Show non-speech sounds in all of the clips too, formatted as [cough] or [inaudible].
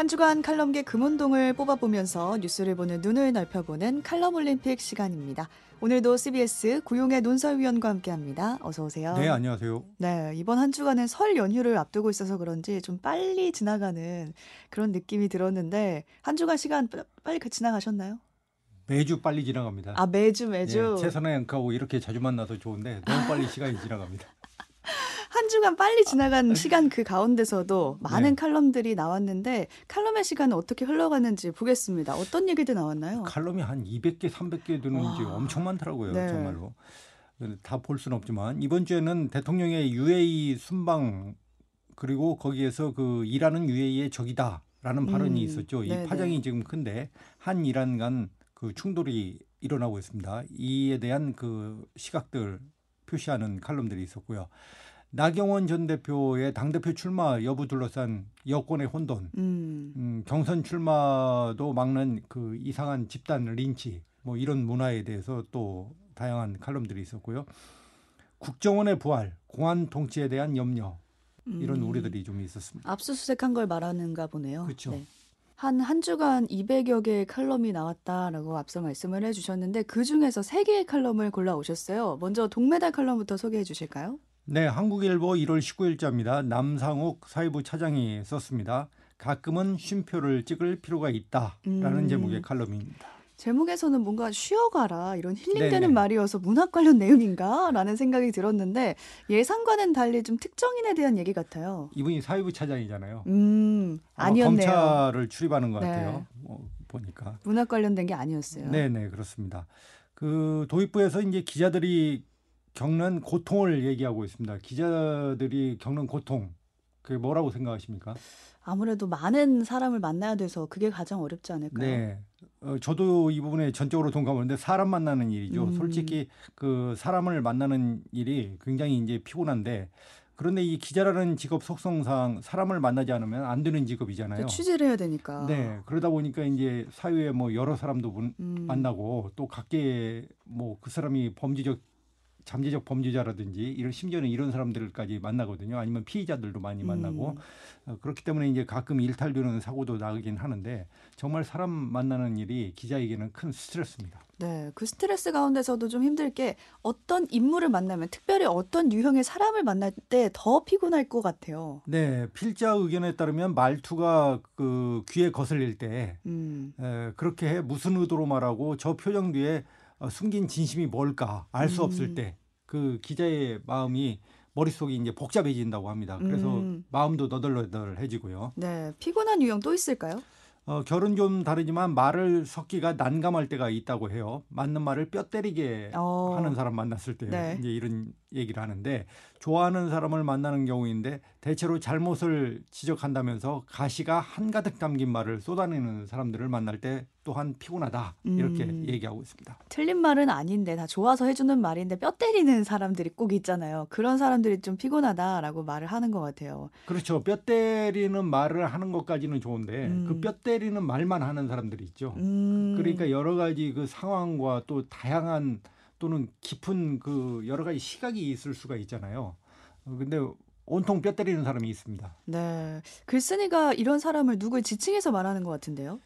한 주간 칼럼계 금운동을 뽑아보면서 뉴스를 보는 눈을 넓혀보는 칼럼 올림픽 시간입니다. 오늘도 CBS 구용의 논설위원과 함께합니다. 어서 오세요. 네, 안녕하세요. 네, 이번 한 주간은 설 연휴를 앞두고 있어서 그런지 좀 빨리 지나가는 그런 느낌이 들었는데 한 주간 시간 빠- 빨리 그 지나가셨나요? 매주 빨리 지나갑니다. 아 매주 매주 예, 최선의 앵커하고 이렇게 자주 만나서 좋은데 너무 빨리 시간이 지나갑니다. [laughs] 한 주간 빨리 지나간 시간 그 가운데서도 많은 네. 칼럼들이 나왔는데 칼럼의 시간은 어떻게 흘러가는지 보겠습니다. 어떤 얘기들 나왔나요? 칼럼이 한 200개, 300개 되는지 와. 엄청 많더라고요. 네. 정말로. 다 볼 수는 없지만 이번 주에는 대통령의 UAE 순방 그리고 거기에서 그 이란은 UAE의 적이다라는 발언이 음, 있었죠. 이 네네. 파장이 지금 큰데 한 이란 간 그 충돌이 일어나고 있습니다. 이에 대한 그 시각들 표시하는 칼럼들이 있었고요. 나경원 전 대표의 당대표 출마 여부 둘러싼 여권의 혼돈, 음. 음, 경선 출마도 막는 그 이상한 집단 린치, 뭐 이런 문화에 대해서 또 다양한 칼럼들이 있었고요. 국정원의 부활, 공안 통치에 대한 염려, 이런 음. 우려들이 좀 있었습니다. 압수수색한 걸 말하는가 보네요. 그쵸. 한, 한 주간 200여 개의 칼럼이 나왔다라고 앞서 말씀을 해주셨는데 그 중에서 3개의 칼럼을 골라오셨어요. 먼저 동메달 칼럼부터 소개해 주실까요? 네, 한국일보 1월 19일자입니다. 남상욱 사회부 차장이 썼습니다. 가끔은 쉼표를 찍을 필요가 있다라는 음. 제목의 칼럼입니다. 제목에서는 뭔가 쉬어가라 이런 힐링되는 네네. 말이어서 문학 관련 내용인가? 라는 생각이 들었는데 예상과는 달리 좀 특정인에 대한 얘기 같아요. 이분이 사회부 차장이잖아요. 음, 아니었네요. 검찰을 출입하는 것 네. 같아요. 뭐 보니까. 문학 관련된 게 아니었어요. 네, 네, 그렇습니다. 그 도입부에서 이제 기자들이 겪는 고통을 얘기하고 있습니다. 기자들이 겪는 고통. 그게 뭐라고 생각하십니까? 아무래도 많은 사람을 만나야 돼서 그게 가장 어렵지 않을까요? 네. 어, 저도 이 부분에 전적으로 동감하는데 사람 만나는 일이죠. 음. 솔직히 그 사람을 만나는 일이 굉장히 이제 피곤한데 그런데 이 기자라는 직업 속성상 사람을 만나지 않으면 안 되는 직업이잖아요. 또 취재를 해야 되니까. 네. 그러다 보니까 이제 사회에 뭐 여러 사람도 문- 음. 만나고 또 각계 뭐 그 사람이 범죄적 잠재적 범죄자라든지 이런 심지어는 이런 사람들까지 만나거든요. 아니면 피의자들도 많이 만나고 음. 어, 그렇기 때문에 이제 가끔 일탈되는 사고도 나긴 하는데 정말 사람 만나는 일이 기자에게는 큰 스트레스입니다. 네, 그 스트레스 가운데서도 좀 힘들 게 어떤 인물을 만나면 특별히 어떤 유형의 사람을 만날 때 더 피곤할 것 같아요. 네, 필자 의견에 따르면 말투가 그 귀에 거슬릴 때 음. 에, 그렇게 해 무슨 의도로 말하고 저 표정 뒤에 어, 숨긴 진심이 뭘까 알수 음. 없을 때 그 기자의 마음이 머릿속이 이제 복잡해진다고 합니다. 그래서 음. 마음도 너덜너덜해지고요. 네, 피곤한 유형 또 있을까요? 어, 결은 좀 다르지만 말을 섞기가 난감할 때가 있다고 해요. 맞는 말을 뼈 때리게 어. 하는 사람 만났을 때 네. 이제 이런 얘기를 하는데 좋아하는 사람을 만나는 경우인데 대체로 잘못을 지적한다면서 가시가 한가득 담긴 말을 쏟아내는 사람들을 만날 때 또한 피곤하다 이렇게 음. 얘기하고 있습니다. 틀린 말은 아닌데 다 좋아서 해주는 말인데 뼈 때리는 사람들이 꼭 있잖아요. 그런 사람들이 좀 피곤하다라고 말을 하는 것 같아요. 그렇죠. 뼈 때리는 말을 하는 것까지는 좋은데 음. 그뼈 때리는 말만 하는 사람들이 있죠. 음. 그러니까 여러 가지 그 상황과 또 다양한 또는 깊은 그 여러 가지 시각이 있을 수가 있잖아요. 어, 근데 온통 뼈 때리는 사람이 있습니다. 네, 글쓴이가 이런 사람을 누굴 지칭해서 말하는 것 같은데요.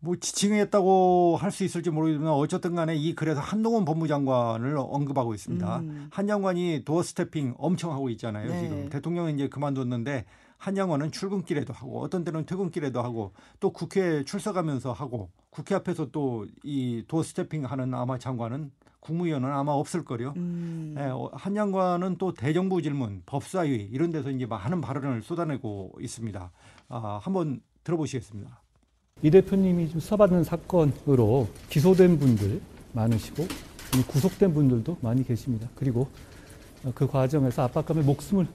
뭐 지칭했다고 할 수 있을지 모르겠지만 어쨌든 간에 이 글에서 한동훈 법무장관을 언급하고 있습니다. 음. 한 장관이 doorstepping 엄청 하고 있잖아요. 네. 지금 대통령은 이제 그만뒀는데 한 장관은 출근길에도 하고 어떤 때는 퇴근길에도 하고 또 국회에 출석하면서 하고 국회 앞에서 또 이 doorstepping 하는 아마 장관은 국무위원은 아마 없을 거요. 음. 예, 어, 한 장관은 또 대정부 질문, 법사위 이런 데서 이제 많은 발언을 쏟아내고 있습니다. 아, 한번 들어보시겠습니다. 이 대표님이 좀 수사받는 사건으로 기소된 분들 많으시고 구속된 분들도 많이 계십니다. 그리고 어, 그 과정에서 압박감에 목숨을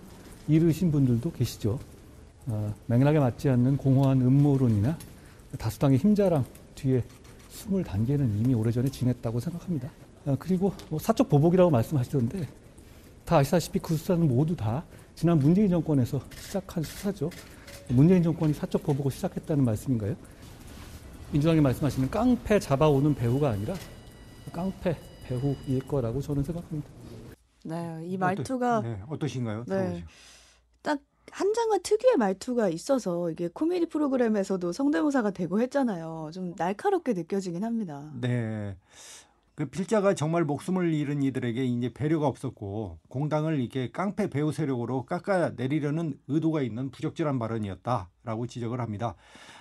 잃으신 분들도 계시죠. 어, 맥락에 맞지 않는 공허한 음모론이나 다수당의 힘자랑 뒤에 숨을 단계는 이미 오래전에 지냈다고 생각합니다. 어, 그리고 뭐 사적 보복이라고 말씀하시던데 다 아시다시피 그 수사는 모두 다 지난 문재인 정권에서 시작한 수사죠. 문재인 정권이 사적 보복을 시작했다는 말씀인가요? 민주당이 말씀하시는 깡패 잡아오는 배우가 아니라 깡패 배우일 거라고 저는 생각합니다. 네, 이 말투가 어떠, 네, 어떠신가요? 네. 딱 한장관 특유의 말투가 있어서 이게 코미디 프로그램에서도 성대모사가 되고 했잖아요. 좀 날카롭게 느껴지긴 합니다. 네. 그 필자가 정말 목숨을 잃은 이들에게 이제 배려가 없었고 공당을 이렇게 깡패 배후 세력으로 깎아 내리려는 의도가 있는 부적절한 발언이었다라고 지적을 합니다.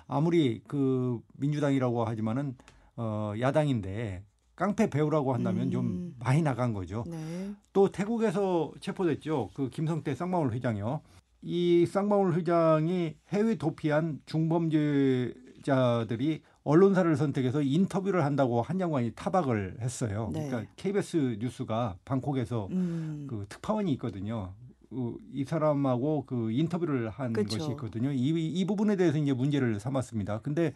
아무리 그 민주당이라고 하지만은 어 야당인데 깡패 배우라고 한다면 음. 좀 많이 나간 거죠. 네. 또 태국에서 체포됐죠. 그 김성태 쌍방울 회장이요. 이 쌍방울 회장이 해외 도피한 중범죄자들이 언론사를 선택해서 인터뷰를 한다고 한 장관이 타박을 했어요. 네. 그러니까 KBS 뉴스가 방콕에서 음. 그 특파원이 있거든요. 그이 사람하고 그 인터뷰를 한 그쵸. 것이 있거든요. 이, 이 부분에 대해서 이제 문제를 삼았습니다. 근데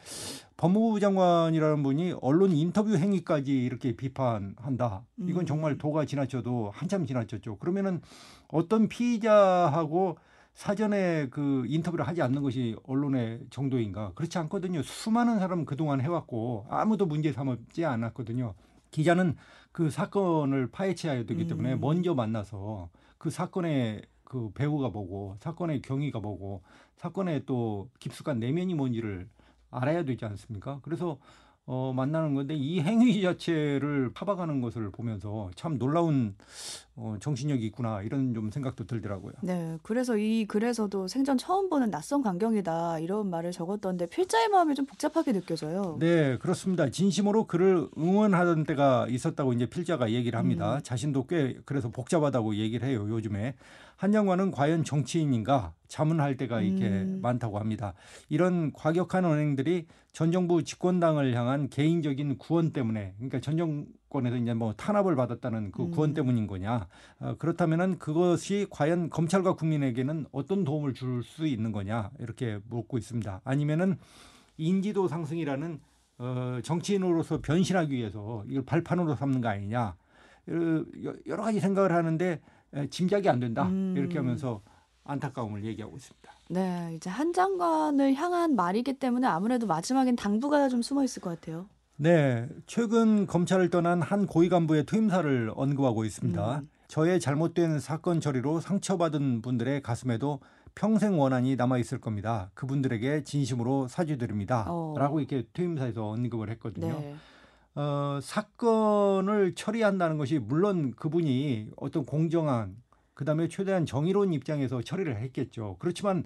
법무부 장관이라는 분이 언론 인터뷰 행위까지 이렇게 비판한다. 이건 음. 정말 도가 지나쳐도 한참 지나쳤죠. 그러면은 어떤 피의자하고 사전에 그 인터뷰를 하지 않는 것이 언론의 정도인가? 그렇지 않거든요. 수많은 사람 그동안 해왔고 아무도 문제 삼지 않았거든요. 기자는 그 사건을 파헤쳐야 되기 때문에 음. 먼저 만나서 그 사건의 그 배우가 뭐고 사건의 경위가 뭐고 사건의 또 깊숙한 내면이 뭔지를 알아야 되지 않습니까? 그래서 어, 만나는 건데 이 행위 자체를 파박하는 것을 보면서 참 놀라운 어, 정신력이 있구나 이런 좀 생각도 들더라고요. 네, 그래서 이 글에서도 생전 처음 보는 낯선 광경이다 이런 말을 적었던데 필자의 마음이 좀 복잡하게 느껴져요. 네, 그렇습니다. 진심으로 그를 응원하던 때가 있었다고 이제 필자가 얘기를 합니다. 음. 자신도 꽤 그래서 복잡하다고 얘기를 해요. 요즘에 한 장관은 과연 정치인인가 자문할 때가 이렇게 음. 많다고 합니다. 이런 과격한 언행들이 전 정부 집권당을 향한 개인적인 구원 때문에 그러니까 전 정권에서 이제 뭐 탄압을 받았다는 그 구원 음. 때문인 거냐? 어, 그렇다면은 그것이 과연 검찰과 국민에게는 어떤 도움을 줄 수 있는 거냐? 이렇게 묻고 있습니다. 아니면은 인지도 상승이라는 어, 정치인으로서 변신하기 위해서 이걸 발판으로 삼는 거 아니냐 어, 여- 여러 가지 생각을 하는데 에, 짐작이 안 된다 음. 이렇게 하면서 안타까움을 얘기하고 있습니다. 네, 이제 한 장관을 향한 말이기 때문에 아무래도 마지막엔 당부가 좀 숨어 있을 것 같아요. 네, 최근 검찰을 떠난 한 고위 간부의 투임사를 언급하고 있습니다. 음. 저의 잘못된 사건 처리로 상처받은 분들의 가슴에도 평생 원한이 남아 있을 겁니다. 그분들에게 진심으로 사죄드립니다. 어. 라고 이렇게 투임사에서 언급을 했거든요. 네. 어, 사건을 처리한다는 것이 물론 그분이 어떤 공정한 그다음에 최대한 정의로운 입장에서 처리를 했겠죠. 그렇지만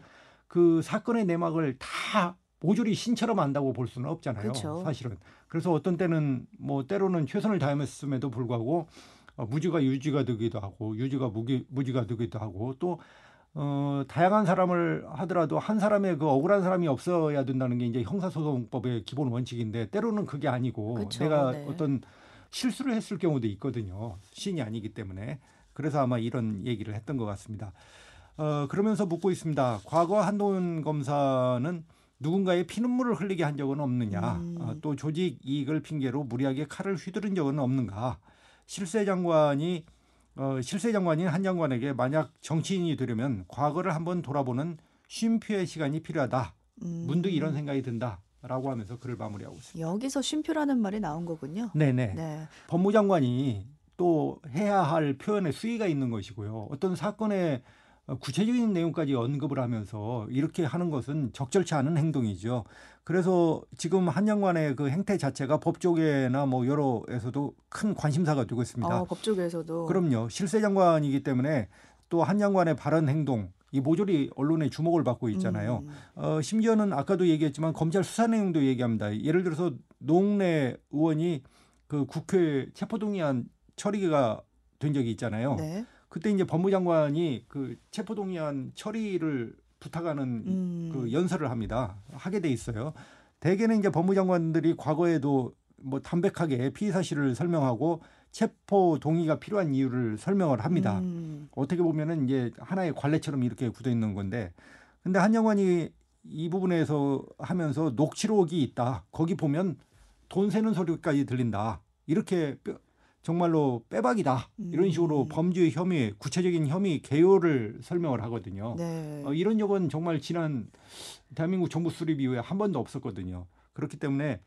그 사건의 내막을 다 모조리 신처럼 안다고 볼 수는 없잖아요. 그쵸. 사실은. 그래서 어떤 때는 뭐 때로는 최선을 다했음에도 불구하고 어, 무지가 유지가 되기도 하고 유지가 무기, 무지가 되기도 하고 또 어, 다양한 사람을 하더라도 한 사람의 그 억울한 사람이 없어야 된다는 게 이제 형사소송법의 기본 원칙인데 때로는 그게 아니고 그쵸, 내가 네. 어떤 실수를 했을 경우도 있거든요. 신이 아니기 때문에. 그래서 아마 이런 얘기를 했던 것 같습니다. 어, 그러면서 묻고 있습니다. 과거 한동훈 검사는 누군가의 피눈물을 흘리게 한 적은 없느냐. 음. 어, 또 조직 이익을 핑계로 무리하게 칼을 휘두른 적은 없는가. 실세 장관이 어, 실세 장관인 한 장관에게 만약 정치인이 되려면 과거를 한번 돌아보는 쉼표의 시간이 필요하다. 음. 문득 이런 생각이 든다 라고 하면서 글을 마무리하고 있습니다. 여기서 쉼표라는 말이 나온 거군요. 네네. 네. 법무장관이 또 해야 할 표현에 수위가 있는 것이고요. 어떤 사건의 구체적인 내용까지 언급을 하면서 이렇게 하는 것은 적절치 않은 행동이죠. 그래서 지금 한 장관의 그 행태 자체가 법 쪽에나 뭐 여러에서도 큰 관심사가 되고 있습니다. 어, 법조계에서도 그럼요. 실세 장관이기 때문에 또한 장관의 발언 행동 이 모조리 언론의 주목을 받고 있잖아요. 음. 어, 심지어는 아까도 얘기했지만 검찰 수사 내용도 얘기합니다. 예를 들어서 노웅래 의원이 그 국회 체포동의안 처리가 된 적이 있잖아요. 네. 그때 이제 법무장관이 그 체포동의안 처리를 부탁하는 음. 그 연설을 합니다. 하게 돼 있어요. 대개는 이제 법무장관들이 과거에도 뭐 담백하게 피의 사실을 설명하고 체포 동의가 필요한 이유를 설명을 합니다. 음. 어떻게 보면은 이제 하나의 관례처럼 이렇게 굳어 있는 건데 근데 한 장관이 이 부분에서 하면서 녹취록이 있다. 거기 보면 돈 세는 소리까지 들린다. 이렇게 뼈- 정말로 빼박이다. 이런 식으로 음. 범죄 혐의, 구체적인 혐의 개요를 설명을 하거든요. 네. 어, 이런 적은 정말 지난 대한민국 정부 수립 이후에 한 번도 없었거든요. 그렇기 때문에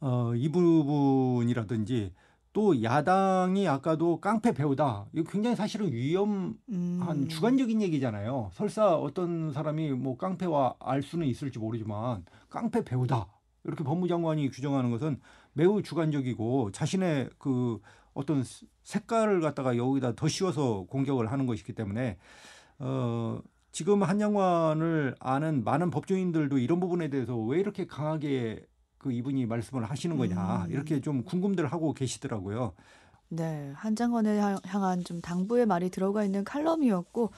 어, 이 부분이라든지 또 야당이 아까도 깡패 배우다. 이거 굉장히 사실은 위험한 음. 주관적인 얘기잖아요. 설사 어떤 사람이 뭐 깡패와 알 수는 있을지 모르지만 깡패 배우다. 이렇게 법무장관이 규정하는 것은 매우 주관적이고 자신의 그 어떤 스- 색깔을 갖다가 여기다 더 씌워서 공격을 하는 것이기 때문에 어 지금 한양관을 아는 많은 법조인들도 이런 부분에 대해서 왜 이렇게 강하게 그 이분이 말씀을 하시는 거냐 음. 이렇게 좀 궁금들 하고 계시더라고요. 네, 한 장관을 향- 향한 좀 당부의 말이 들어가 있는 칼럼이었고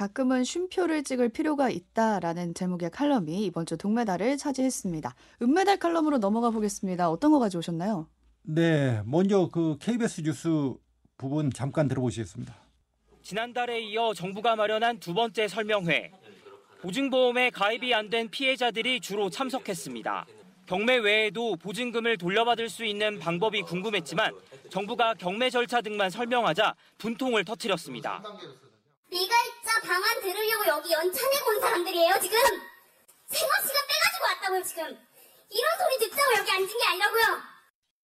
가끔은 쉼표를 찍을 필요가 있다라는 제목의 칼럼이 이번 주 동메달을 차지했습니다. 은메달 칼럼으로 넘어가 보겠습니다. 어떤 거 가져오셨나요? 네, 먼저 그 KBS 뉴스 부분 잠깐 들어보시겠습니다. 지난달에 이어 정부가 마련한 두 번째 설명회. 보증보험에 가입이 안 된 피해자들이 주로 참석했습니다. 경매 외에도 보증금을 돌려받을 수 있는 방법이 궁금했지만 정부가 경매 절차 등만 설명하자 분통을 터뜨렸습니다. 미가입자 방안 들으려고 여기 연찬에 온 사람들이에요 지금 생업 시간 빼가지고 왔다고요 지금 이런 소리 듣자고 여기 앉은 게 아니라고요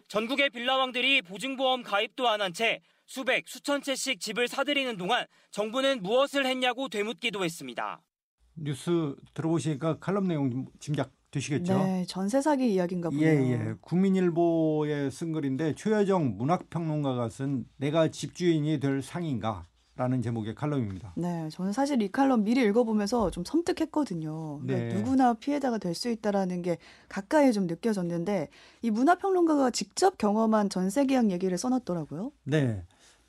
전국의 빌라왕들이 보증보험 가입도 안 한 채 수백, 수천 채씩 집을 사들이는 동안 정부는 무엇을 했냐고 되묻기도 했습니다. 뉴스 들어보시니까 칼럼 내용 좀 짐작 되시겠죠? 네, 전세 사기 이야기인가 보네요. 예, 예. 국민일보에 쓴 글인데 최여정 문학평론가가 쓴 내가 집주인이 될 상인가? 라는 제목의 칼럼입니다. 네, 저는 사실 이 칼럼 미리 읽어보면서 좀 섬뜩했거든요. 그러니까 네. 누구나 피해자가 될 수 있다라는 게 가까이 좀 느껴졌는데 이 문화평론가가 직접 경험한 전세 계약 얘기를 써놨더라고요. 네.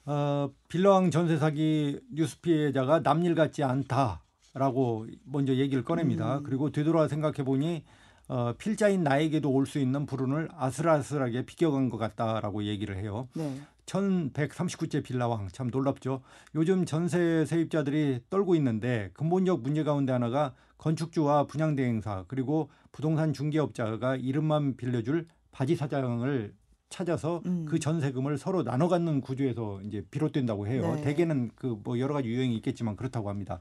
어, 빌라왕 전세 사기 뉴스 피해자가 남일 같지 않다라고 먼저 얘기를 꺼냅니다. 음. 그리고 되돌아 생각해 보니 어, 필자인 나에게도 올 수 있는 불운을 아슬아슬하게 비껴간 것 같다라고 얘기를 해요. 네. 1139째 빌라왕 참 놀랍죠. 요즘 전세 세입자들이 떨고 있는데 근본적 문제 가운데 하나가 건축주와 분양대행사 그리고 부동산 중개업자가 이름만 빌려줄 바지 사장을 찾아서 음. 그 전세금을 서로 나눠 갖는 구조에서 이제 비롯된다고 해요. 네. 대개는 그 뭐 여러 가지 유형이 있겠지만 그렇다고 합니다.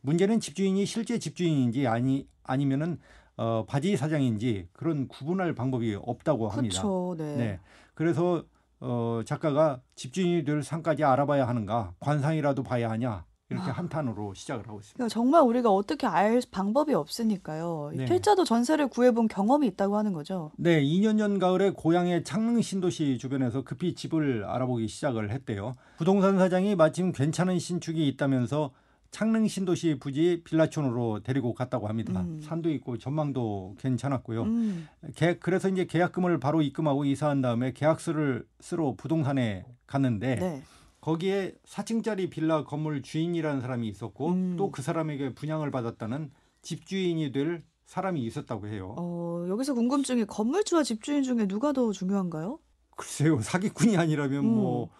문제는 집주인이 실제 집주인인지 아니 아니면은 어 바지 사장인지 그런 구분할 방법이 없다고 합니다. 그렇죠. 네. 네. 그래서 어 작가가 집주인이 될 상까지 알아봐야 하는가 관상이라도 봐야 하냐 이렇게 아. 한탄으로 시작을 하고 있습니다. 그러니까 정말 우리가 어떻게 알 방법이 없으니까요. 이 네. 필자도 전세를 구해본 경험이 있다고 하는 거죠. 네, 2년 전 가을에 고향의 창릉 신도시 주변에서 급히 집을 알아보기 시작을 했대요. 부동산 사장이 마침 괜찮은 신축이 있다면서 창릉 신도시 부지 빌라촌으로 데리고 갔다고 합니다. 음. 산도 있고 전망도 괜찮았고요. 음, 계- 그래서 이제 계약금을 바로 입금하고 이사한 다음에 계약서를 쓰러 부동산에 갔는데 네. 거기에 4층짜리 빌라 건물 주인이라는 사람이 있었고 음. 또그 사람에게 분양을 받았다는 집주인이 될 사람이 있었다고 해요. 어, 여기서 궁금증이 건물주와 집주인 중에 누가 더 중요한가요? 글쎄요 사기꾼이 아니라면 음. 뭐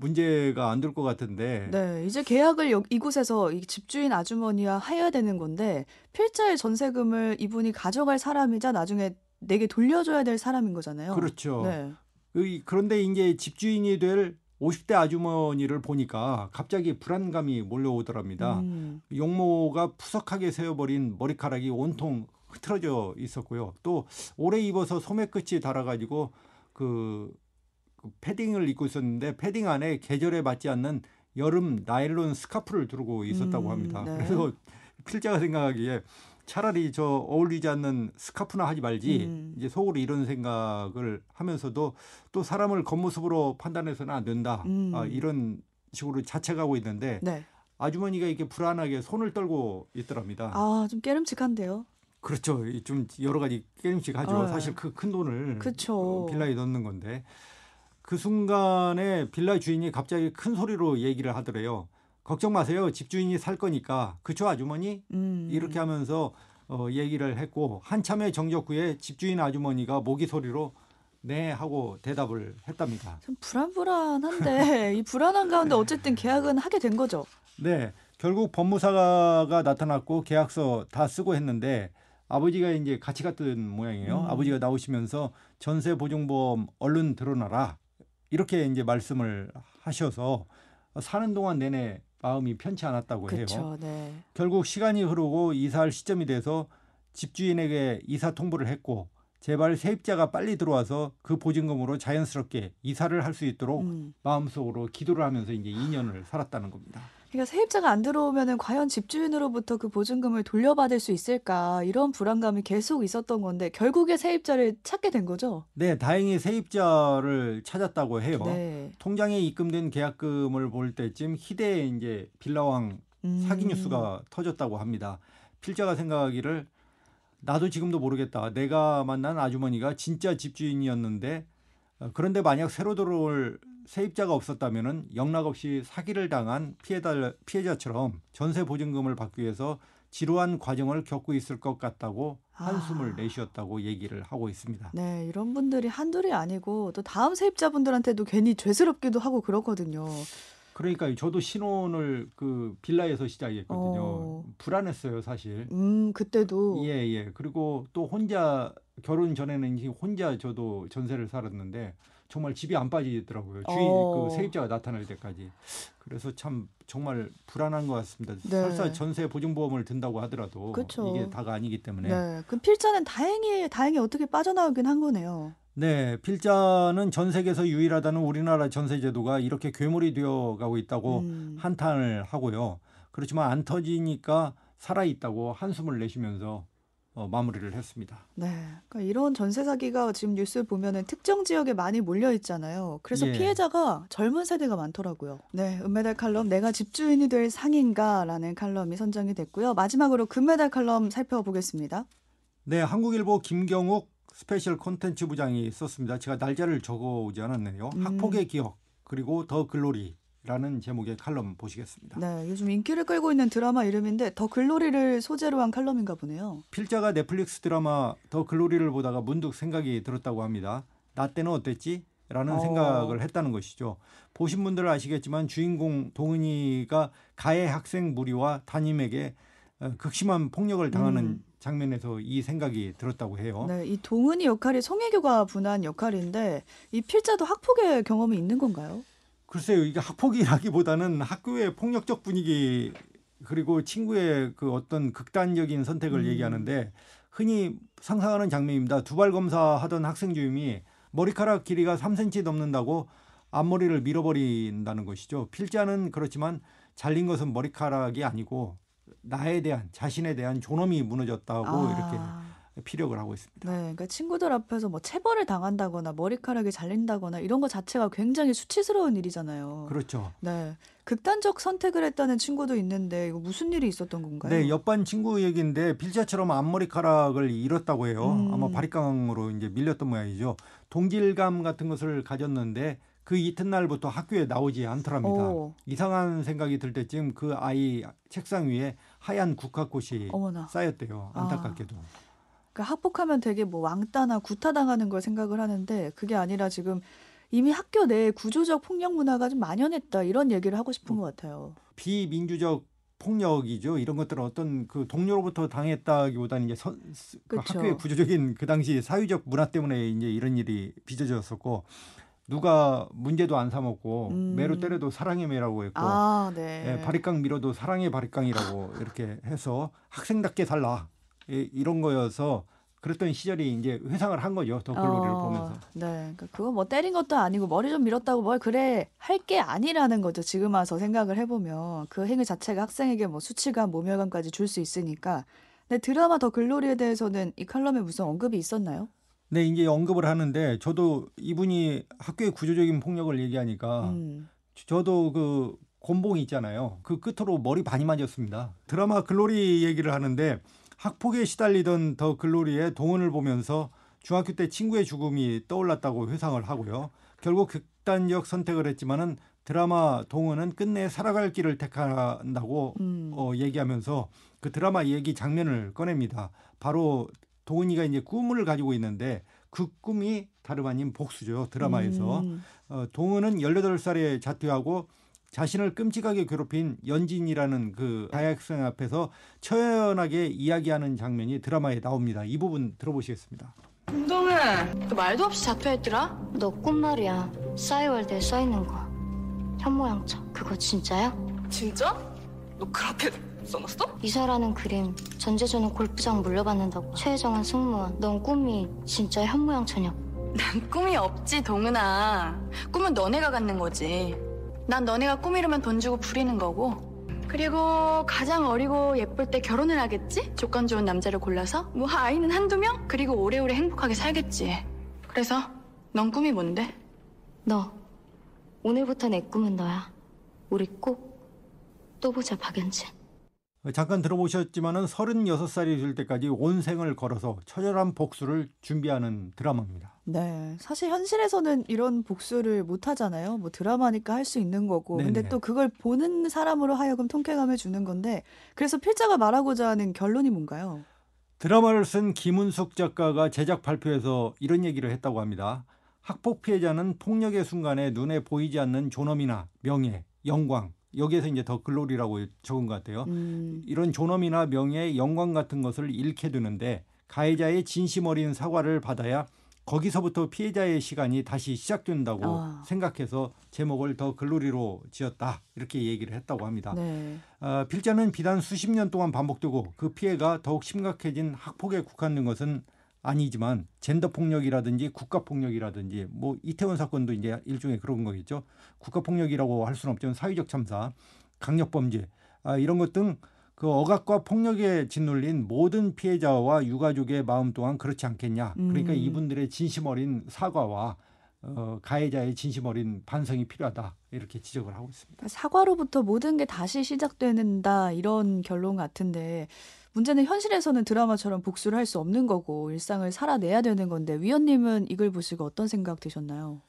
문제가 안 될 것 같은데 네, 이제 계약을 여- 이곳에서 이 집주인 아주머니와 해야 되는 건데 필자의 전세금을 이분이 가져갈 사람이자 나중에 내게 돌려줘야 될 사람인 거잖아요. 그렇죠. 네. 의- 그런데 이제 집주인이 될 50대 아주머니를 보니까 갑자기 불안감이 몰려오더랍니다. 음, 용모가 푸석하게 세어버린 머리카락이 온통 흐트러져 있었고요. 또 오래 입어서 소매 끝이 달아가지고 그, 그 패딩을 입고 있었는데 패딩 안에 계절에 맞지 않는 여름 나일론 스카프를 두르고 있었다고 음, 합니다. 네. 그래서 필자가 생각하기에 차라리 저 어울리지 않는 스카프나 하지 말지 음. 이제 속으로 이런 생각을 하면서도 또 사람을 겉모습으로 판단해서는 안 된다 음. 아, 이런 식으로 자책하고 있는데 네. 아주머니가 이렇게 불안하게 손을 떨고 있더랍니다. 아, 좀 깨름칙한데요. 그렇죠. 이좀 여러 가지 게임씩 하죠. 어. 사실 그 큰 돈을 그쵸. 어, 빌라에 넣는 건데 그 순간에 빌라 주인이 갑자기 큰 소리로 얘기를 하더래요. 걱정 마세요. 집주인이 살 거니까. 그쵸 아주머니? 음. 이렇게 하면서 어, 얘기를 했고 한참의 정적 후에 집주인 아주머니가 모기 소리로 네 하고 대답을 했답니다. 좀 불안불안한데 [laughs] 이 불안한 가운데 어쨌든 계약은 하게 된 거죠. 네, 결국 법무사가 나타났고 계약서 다 쓰고 했는데 아버지가 이제 같이 갔던 모양이에요. 음. 아버지가 나오시면서 전세 보증보험 얼른 드러나라 이렇게 이제 말씀을 하셔서 사는 동안 내내 마음이 편치 않았다고 해요. 그렇죠. 네. 결국 시간이 흐르고 이사할 시점이 돼서 집주인에게 이사 통보를 했고 제발 세입자가 빨리 들어와서 그 보증금으로 자연스럽게 이사를 할 수 있도록 음. 마음속으로 기도를 하면서 이제 2년을 살았다는 겁니다. 그러니까 세입자가 안 들어오면은 과연 집주인으로부터 그 보증금을 돌려받을 수 있을까 이런 불안감이 계속 있었던 건데 결국에 세입자를 찾게 된 거죠. 네, 다행히 세입자를 찾았다고 해요. 네. 통장에 입금된 계약금을 볼 때쯤 희대의 이제 빌라왕 음. 사기 뉴스가 터졌다고 합니다. 필자가 생각하기를 나도 지금도 모르겠다. 내가 만난 아주머니가 진짜 집주인이었는데 어, 그런데 만약 새로 들어올 세입자가 없었다면은 영락 없이 사기를 당한 피해자, 피해자처럼 전세 보증금을 받기 위해서 지루한 과정을 겪고 있을 것 같다고 한숨을 아. 내쉬었다고 얘기를 하고 있습니다. 네, 이런 분들이 한둘이 아니고 또 다음 세입자분들한테도 괜히 죄스럽기도 하고 그렇거든요. 그러니까 저도 신혼을 그 빌라에서 시작했거든요. 어. 불안했어요, 사실. 음, 그때도 예, 예. 그리고 또 혼자 결혼 전에는 혼자 저도 전세를 살았는데 정말 집이 안 빠지더라고요. 주인 어. 그 세입자가 나타날 때까지. 그래서 참 정말 불안한 것 같습니다. 네. 설사 전세 보증보험을 든다고 하더라도 그쵸. 이게 다가 아니기 때문에. 네, 그 필자는 다행히 다행히 어떻게 빠져나오긴 한 거네요. 네, 필자는 전 세계에서 유일하다는 우리나라 전세 제도가 이렇게 괴물이 되어 가고 있다고 음. 한탄을 하고요. 그렇지만 안 터지니까 살아 있다고 한숨을 내쉬면서 어, 마무리를 했습니다. 네, 그러니까 이런 전세 사기가 지금 뉴스 보면은 특정 지역에 많이 몰려 있잖아요. 그래서 예. 피해자가 젊은 세대가 많더라고요. 네, 은메달 칼럼 내가 집주인이 될 상인가라는 칼럼이 선정이 됐고요. 마지막으로 금메달 칼럼 살펴보겠습니다. 네, 한국일보 김경욱 스페셜 콘텐츠 부장이 썼습니다. 제가 날짜를 적어오지 않았네요. 음. 학폭의 기억 그리고 The Glory 라는 제목의 칼럼 보시겠습니다. 네, 요즘 인기를 끌고 있는 드라마 이름인데 더 글로리를 소재로 한 칼럼인가 보네요. 필자가 넷플릭스 드라마 더 글로리를 보다가 문득 생각이 들었다고 합니다. 나 때는 어땠지? 라는 어. 생각을 했다는 것이죠. 보신 분들은 아시겠지만 주인공 동은이가 가해 학생 무리와 담임에게 어, 극심한 폭력을 당하는 음. 장면에서 이 생각이 들었다고 해요. 네, 이 동은이 역할이 송혜교가 분한 역할인데 이 필자도 학폭의 경험이 있는 건가요? 글쎄요, 이게 학폭이라기보다는 학교의 폭력적 분위기 그리고 친구의 그 어떤 극단적인 선택을 음. 얘기하는데 흔히 상상하는 장면입니다. 두발 검사 하던 학생 주임이 머리카락 길이가 3cm 넘는다고 앞머리를 밀어버린다는 것이죠. 필자는 그렇지만 잘린 것은 머리카락이 아니고 나에 대한 자신에 대한 존엄이 무너졌다고 아. 이렇게 피력을 하고 있습니다. 네, 그러니까 친구들 앞에서 뭐 체벌을 당한다거나 머리카락이 잘린다거나 이런 것 자체가 굉장히 수치스러운 일이잖아요. 그렇죠. 네, 극단적 선택을 했다는 친구도 있는데 이거 무슨 일이 있었던 건가요? 네, 옆반 친구 얘기인데 필자처럼 앞머리카락을 잃었다고 해요. 음. 아마 바리깡으로 이제 밀렸던 모양이죠. 동질감 같은 것을 가졌는데 그 이튿날부터 학교에 나오지 않더랍니다. 오. 이상한 생각이 들 때쯤 그 아이 책상 위에 하얀 국화꽃이 어머나. 쌓였대요. 아. 안타깝게도. 그러니까 학폭하면 되게 뭐 왕따나 구타당하는 걸 생각을 하는데 그게 아니라 지금 이미 학교 내에 구조적 폭력 문화가 좀 만연했다 이런 얘기를 하고 싶은 것 같아요. 비민주적 폭력이죠. 이런 것들은 어떤 그 동료로부터 당했다기보다는 이제 선, 그. 학교의 구조적인 그 당시 사회적 문화 때문에 이제 이런 일이 빚어졌었고 누가 문제도 안 삼았고 음. 매로 때려도 사랑의 매라고 했고 아, 네. 예, 바리깡 밀어도 사랑의 바리깡이라고 이렇게 해서 학생답게 살라 이- 이런 거여서 그랬던 시절이 이제 회상을 한 거죠. 더 글로리를 어, 보면서. 네, 그러니까 그거 뭐 때린 것도 아니고 머리 좀 밀었다고 뭘 그래 할 게 아니라는 거죠. 지금 와서 생각을 해보면 그 행위 자체가 학생에게 뭐 수치감, 모멸감까지 줄 수 있으니까. 근데 드라마 더 글로리에 대해서는 이 칼럼에 무슨 언급이 있었나요? 네, 이제 언급을 하는데 저도 이분이 학교의 구조적인 폭력을 얘기하니까 음, 저도 그 곤봉 있잖아요. 그 끝으로 머리 많이 맞았습니다. 드라마 글로리 얘기를 하는데 학폭에 시달리던 더 글로리의 동원을 보면서 중학교 때 친구의 죽음이 떠올랐다고 회상을 하고요. 결국 극단적 선택을 했지만은 드라마 동원은 끝내 살아갈 길을 택한다고 음. 어, 얘기하면서 그 드라마 얘기 장면을 꺼냅니다. 바로 동은이가 이제 꿈을 가지고 있는데 그 꿈이 다름 아닌 복수죠. 드라마에서. 음, 어, 동은은 18살에 자퇴하고 자신을 끔찍하게 괴롭힌 연진이라는 그 대학생 앞에서 처연하게 이야기하는 장면이 드라마에 나옵니다. 이 부분 들어보시겠습니다. 운동은 너 말도 없이 잡혀있더라? 너꿈 말이야. 싸이월드에 써있는 거. 현모양처. 그거 진짜야? 진짜? 너 그렇게 써놨어? 이사라는 그림, 전재준은 골프장 물려받는다고, 최혜정은 승무원, 넌 꿈이 진짜 현모양처녀. 난 꿈이 없지, 동은아. 꿈은 너네가 갖는 거지. 난 너네가 꿈 이루면 돈 주고 부리는 거고. 그리고 가장 어리고 예쁠 때 결혼을 하겠지? 조건 좋은 남자를 골라서? 뭐 아이는 한두 명? 그리고 오래오래 행복하게 살겠지. 그래서 넌 꿈이 뭔데? 너, 오늘부터 내 꿈은 너야. 우리 꼭 또 보자, 박연진. 잠깐 들어보셨지만은 36살이 될 때까지 온 생을 걸어서 처절한 복수를 준비하는 드라마입니다. 네. 사실 현실에서는 이런 복수를 못 하잖아요. 뭐 드라마니까 할 수 있는 거고. 근데 네네. 또 그걸 보는 사람으로 하여금 통쾌감을 주는 건데 그래서 필자가 말하고자 하는 결론이 뭔가요? 드라마를 쓴 김은숙 작가가 제작 발표에서 이런 얘기를 했다고 합니다. 학폭 피해자는 폭력의 순간에 눈에 보이지 않는 존엄이나 명예, 영광 여기에서 이제 더 글로리라고 적은 것 같아요. 음. 이런 존엄이나 명예, 영광 같은 것을 잃게 되는데 가해자의 진심 어린 사과를 받아야 거기서부터 피해자의 시간이 다시 시작된다고 아. 생각해서 제목을 더 글로리로 지었다 이렇게 얘기를 했다고 합니다. 네. 아, 필자는 비단 수십 년 동안 반복되고 그 피해가 더욱 심각해진 학폭에 국한된 것은 아니지만 젠더 폭력이라든지 국가 폭력이라든지 뭐 이태원 사건도 이제 일종의 그런 거겠죠. 국가 폭력이라고 할 수는 없지만 사회적 참사, 강력 범죄 아, 이런 것 등 그 억압과 폭력에 짓눌린 모든 피해자와 유가족의 마음 또한 그렇지 않겠냐. 그러니까 음. 이분들의 진심 어린 사과와 어, 가해자의 진심 어린 반성이 필요하다 이렇게 지적을 하고 있습니다. 사과로부터 모든 게 다시 시작된다 이런 결론 같은데 문제는 현실에서는 드라마처럼 복수를 할 수 없는 거고 일상을 살아내야 되는 건데 위원님은 이걸 보시고 어떤 생각 드셨나요?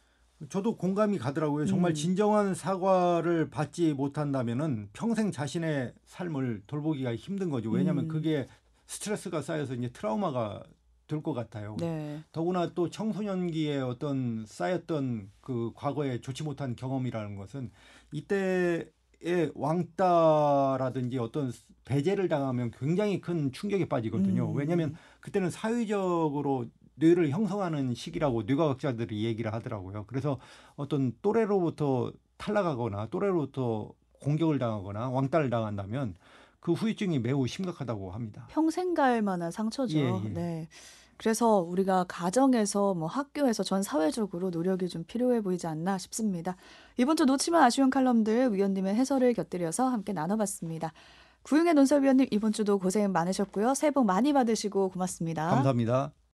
저도 공감이 가더라고요. 정말 음. 진정한 사과를 받지 못한다면은 평생 자신의 삶을 돌보기가 힘든 거죠. 왜냐하면 음. 그게 스트레스가 쌓여서 이제 트라우마가 될 것 같아요. 네. 더구나 또 청소년기에 어떤 쌓였던 그 과거에 좋지 못한 경험이라는 것은 이때의 왕따라든지 어떤 배제를 당하면 굉장히 큰 충격에 빠지거든요. 음. 왜냐하면 그때는 사회적으로 뇌를 형성하는 시기라고 뇌과학자들이 얘기를 하더라고요. 그래서 어떤 또래로부터 탈락하거나 또래로부터 공격을 당하거나 왕따를 당한다면 그 후유증이 매우 심각하다고 합니다. 평생 갈 만한 상처죠. 예, 예. 네. 그래서 우리가 가정에서 뭐 학교에서 전 사회적으로 노력이 좀 필요해 보이지 않나 싶습니다. 이번 주 놓치면 아쉬운 칼럼들 위원님의 해설을 곁들여서 함께 나눠봤습니다. 구용의 논설위원님 이번 주도 고생 많으셨고요. 새해 복 많이 받으시고 고맙습니다. 감사합니다.